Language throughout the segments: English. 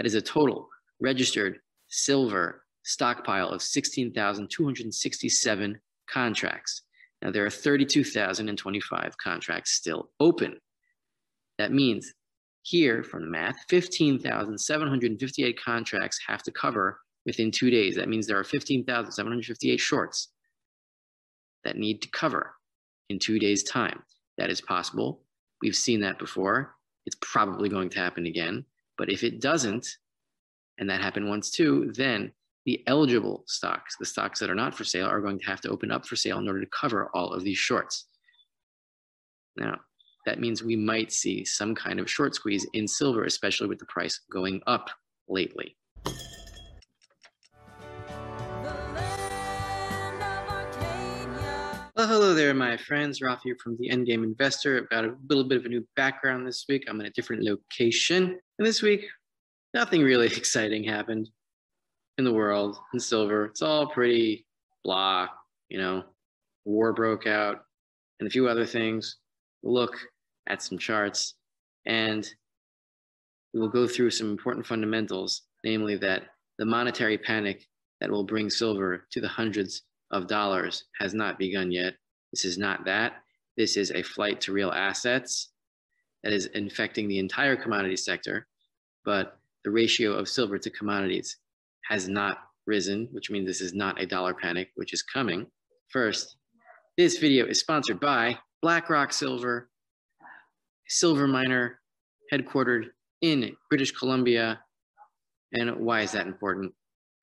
That is a total registered silver stockpile of 16,267 contracts. Now, there are 32,025 contracts still open. That means here from the math, 15,758 contracts have to cover within two days. That means there are 15,758 shorts that need to cover in two days' time. That is possible. We've seen that before. It's probably going to happen again. But if it doesn't, and that happened once too, then the eligible stocks, the stocks that are not for sale, are going to have to open up for sale in order to cover all of these shorts. Now, that means we might see some kind of short squeeze in silver, especially with the price going up lately. Hello there, my friends. Rafi here from the Endgame Investor. I've got a little bit of a new background this week. I'm in a different location. And this week, nothing really exciting happened in the world in silver. It's all pretty blah, you know, war broke out and a few other things. look at some charts and we will go through some important fundamentals, namely that the monetary panic that will bring silver to the hundreds of dollars has not begun yet. This is not that. This is a flight to real assets that is infecting the entire commodity sector, but the ratio of silver to commodities has not risen, which means this is not a dollar panic, which is coming. First, this video is sponsored by BlackRock Silver, silver miner headquartered in British Columbia. And why is that important?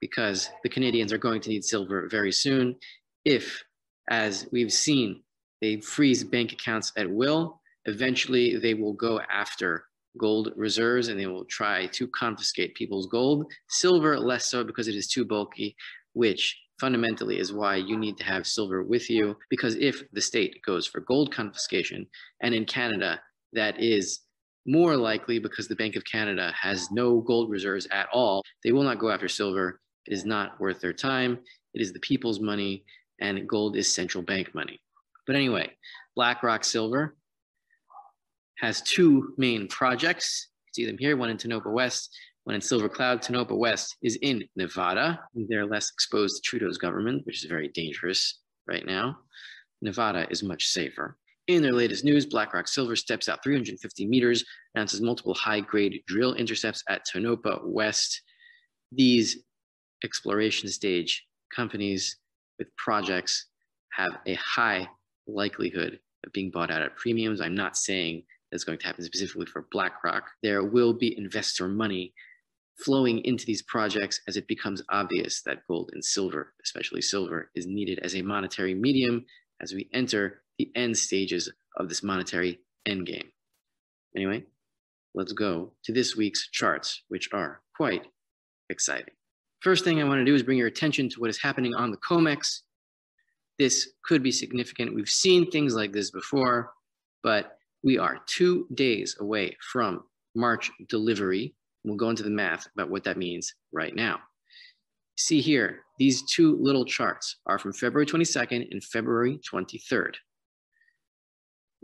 Because the Canadians are going to need silver very soon. If, as we've seen, they freeze bank accounts at will, eventually they will go after gold reserves and they will try to confiscate people's gold. Silver, less so because it is too bulky, which fundamentally is why you need to have silver with you. Because if the state goes for gold confiscation, and in Canada, that is more likely because the Bank of Canada has no gold reserves at all, they will not go after silver. It is not worth their time. It is the people's money, and gold is central bank money. But anyway, BlackRock Silver has two main projects. You see them here, one in Tonopah West, one in Silver Cloud. Tonopah West is in Nevada. They're less exposed to Trudeau's government, which is very dangerous right now. Nevada is much safer. In their latest news, BlackRock Silver steps out 350 meters, announces multiple high-grade drill intercepts at Tonopah West. These exploration stage companies with projects have a high likelihood of being bought out at premiums. I'm not saying that's going to happen specifically for BlackRock. There will be investor money flowing into these projects as it becomes obvious that gold and silver, especially silver, is needed as a monetary medium as we enter the end stages of this monetary endgame. Anyway, let's go to this week's charts, which are quite exciting. First thing I want to do is bring your attention to what is happening on the COMEX. This could be significant. We've seen things like this before, but we are two days away from March delivery. We'll go into the math about what that means right now. See here, these two little charts are from February 22nd and February 23rd.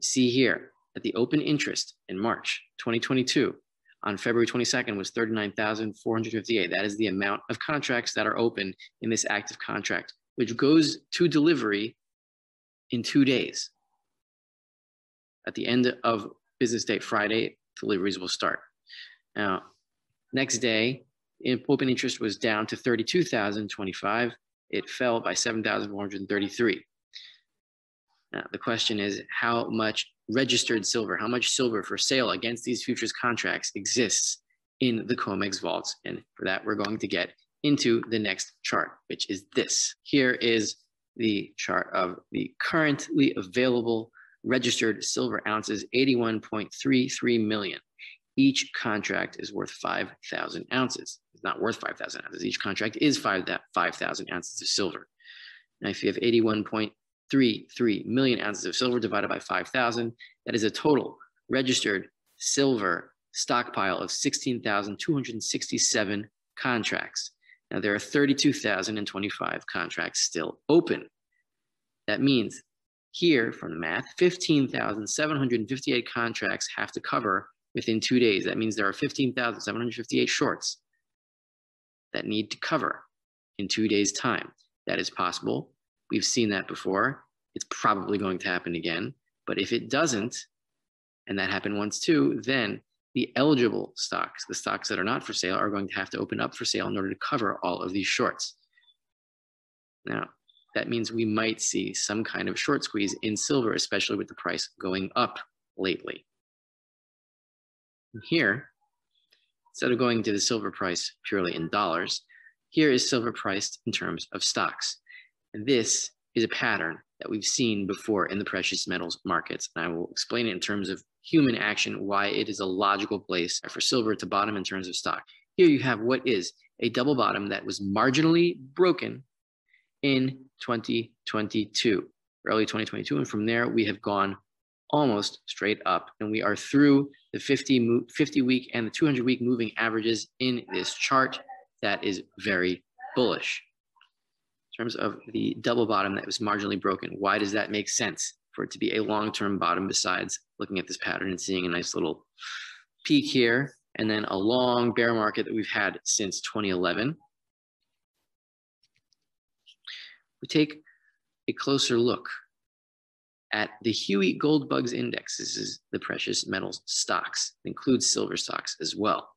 See here that the open interest in March 2022 on February 22nd was 39,458. That is the amount of contracts that are open in this active contract, which goes to delivery in two days. At the end of business day Friday, deliveries will start. Now, next day, open interest was down to 32,025. It fell by 7,433. Now, the question is how much registered silver, how much silver for sale against these futures contracts exists in the COMEX vaults? And for that, we're going to get into the next chart, which is this. Here is the chart of the currently available registered silver ounces 81.33 million. Each contract is worth 5,000 ounces. It's not worth 5,000 ounces. Each contract is 5,000 ounces of silver. Now, if you have 81.33 million ounces of silver divided by 5,000, that is a total registered silver stockpile of 16,267 contracts. Now, there are 32,025 contracts still open. That means here, from the math, 15,758 contracts have to cover within two days. That means there are 15,758 shorts that need to cover in two days' time. That is possible. We've seen that before. It's probably going to happen again. But if it doesn't, and that happened once too, then the eligible stocks, the stocks that are not for sale, are going to have to open up for sale in order to cover all of these shorts. Now, that means we might see some kind of short squeeze in silver, especially with the price going up lately. Here, instead of going to the silver price purely in dollars, here is silver priced in terms of stocks. This is a pattern that we've seen before in the precious metals markets. And I will explain it in terms of human action, why it is a logical place for silver to bottom in terms of stock. Here you have what is a double bottom that was marginally broken in 2022, early 2022. And from there, we have gone almost straight up. And we are through the 50, 50 week and the 200 week moving averages in this chart. That is very bullish. In terms of the double bottom that was marginally broken, why does that make sense for it to be a long term bottom besides looking at this pattern and seeing a nice little peak here and then a long bear market that we've had since 2011? We take a closer look at the Huey Gold Bugs Index. This is the precious metals stocks, it includes silver stocks as well.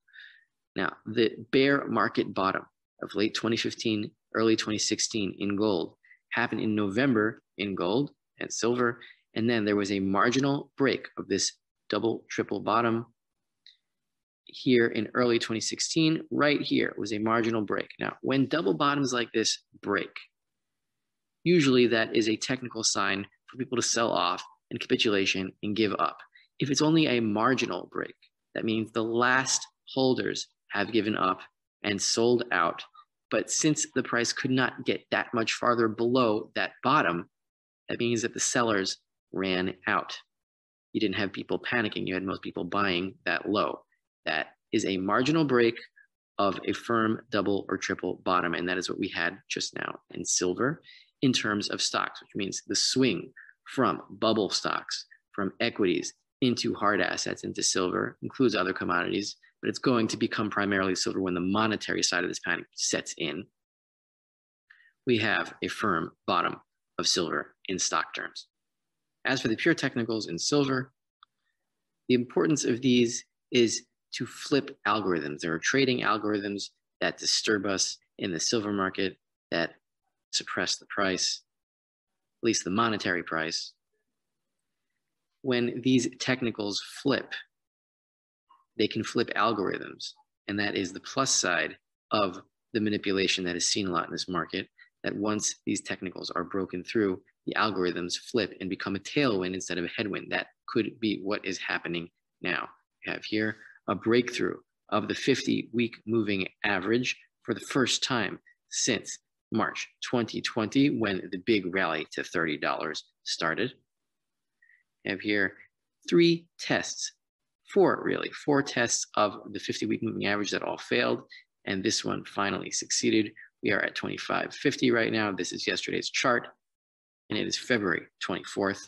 Now, the bear market bottom of late 2015, early 2016 in gold happened in November in gold and silver. And then there was a marginal break of this double, triple bottom here in early 2016. Right here was a marginal break. Now, when double bottoms like this break, usually that is a technical sign for people to sell off and capitulation and give up. If it's only a marginal break, that means the last holders have given up and sold out. But since the price could not get that much farther below that bottom, that means that the sellers ran out. You didn't have people panicking, you had most people buying that low. That is a marginal break of a firm double or triple bottom. And that is what we had just now in silver in terms of stocks, which means the swing from bubble stocks, from equities into hard assets, into silver, includes other commodities, but it's going to become primarily silver when the monetary side of this panic sets in. We have a firm bottom of silver in stock terms. As for the pure technicals in silver, the importance of these is to flip algorithms. There are trading algorithms that disturb us in the silver market that suppress the price, at least the monetary price. When these technicals flip, they can flip algorithms. And that is the plus side of the manipulation that is seen a lot in this market. That once these technicals are broken through, the algorithms flip and become a tailwind instead of a headwind. That could be what is happening now. We have here a breakthrough of the 50 week moving average for the first time since March 2020 when the big rally to $30 started. We have here three tests, four really, four tests of the 50 week moving average that all failed. And this one finally succeeded. We are at 25.50 right now. This is yesterday's chart, and it is February 24th.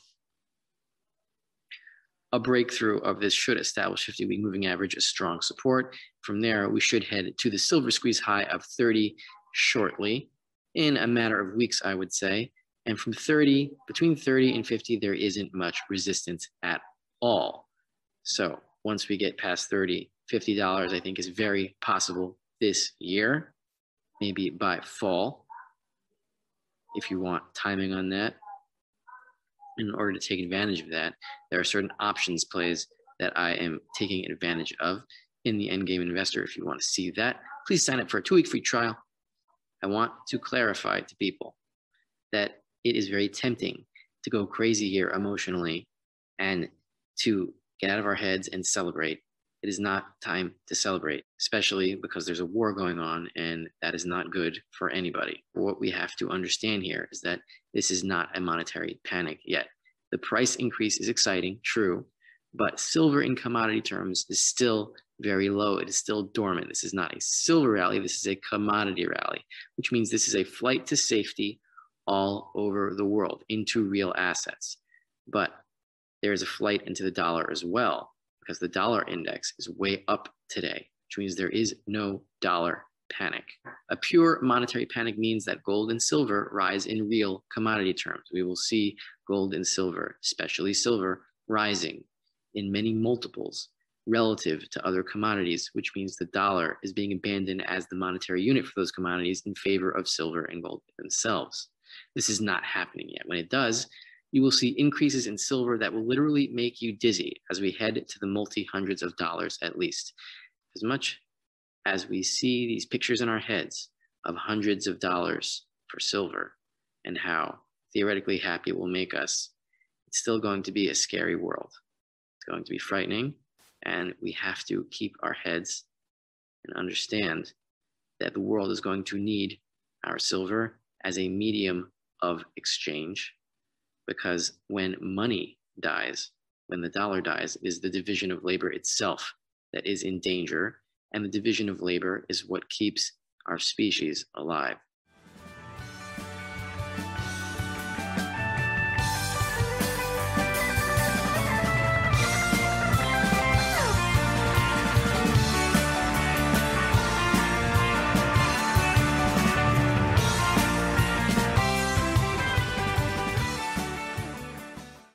A breakthrough of this should establish 50 week moving average as strong support. From there, we should head to the silver squeeze high of 30 shortly in a matter of weeks, I would say. And from 30, between 30 and 50, there isn't much resistance at all. So once we get past 30, $50, I think is very possible this year, maybe by fall, if you want timing on that. In order to take advantage of that, there are certain options plays that I am taking advantage of in the Endgame Investor. If you want to see that, please sign up for a two week free trial I want to clarify to people that it is very tempting to go crazy here emotionally and to get out of our heads and celebrate. It is not time to celebrate, especially because there's a war going on and that is not good for anybody. What we have to understand here is that this is not a monetary panic yet. The price increase is exciting, true, but silver in commodity terms is still very low. It is still dormant. This is not a silver rally. This is a commodity rally, which means this is a flight to safety all over the world into real assets. But there is a flight into the dollar as well, because the dollar index is way up today, which means there is no dollar panic. A pure monetary panic means that gold and silver rise in real commodity terms. We will see gold and silver, especially silver, rising in many multiples relative to other commodities, which means the dollar is being abandoned as the monetary unit for those commodities in favor of silver and gold themselves. This is not happening yet. When it does, you will see increases in silver that will literally make you dizzy as we head to the multi hundreds of dollars at least. As much as we see these pictures in our heads of hundreds of dollars for silver and how theoretically happy it will make us, it's still going to be a scary world. It's going to be frightening, and we have to keep our heads and understand that the world is going to need our silver as a medium of exchange because when money dies, when the dollar dies, it is the division of labor itself that is in danger. And the division of labor is what keeps our species alive.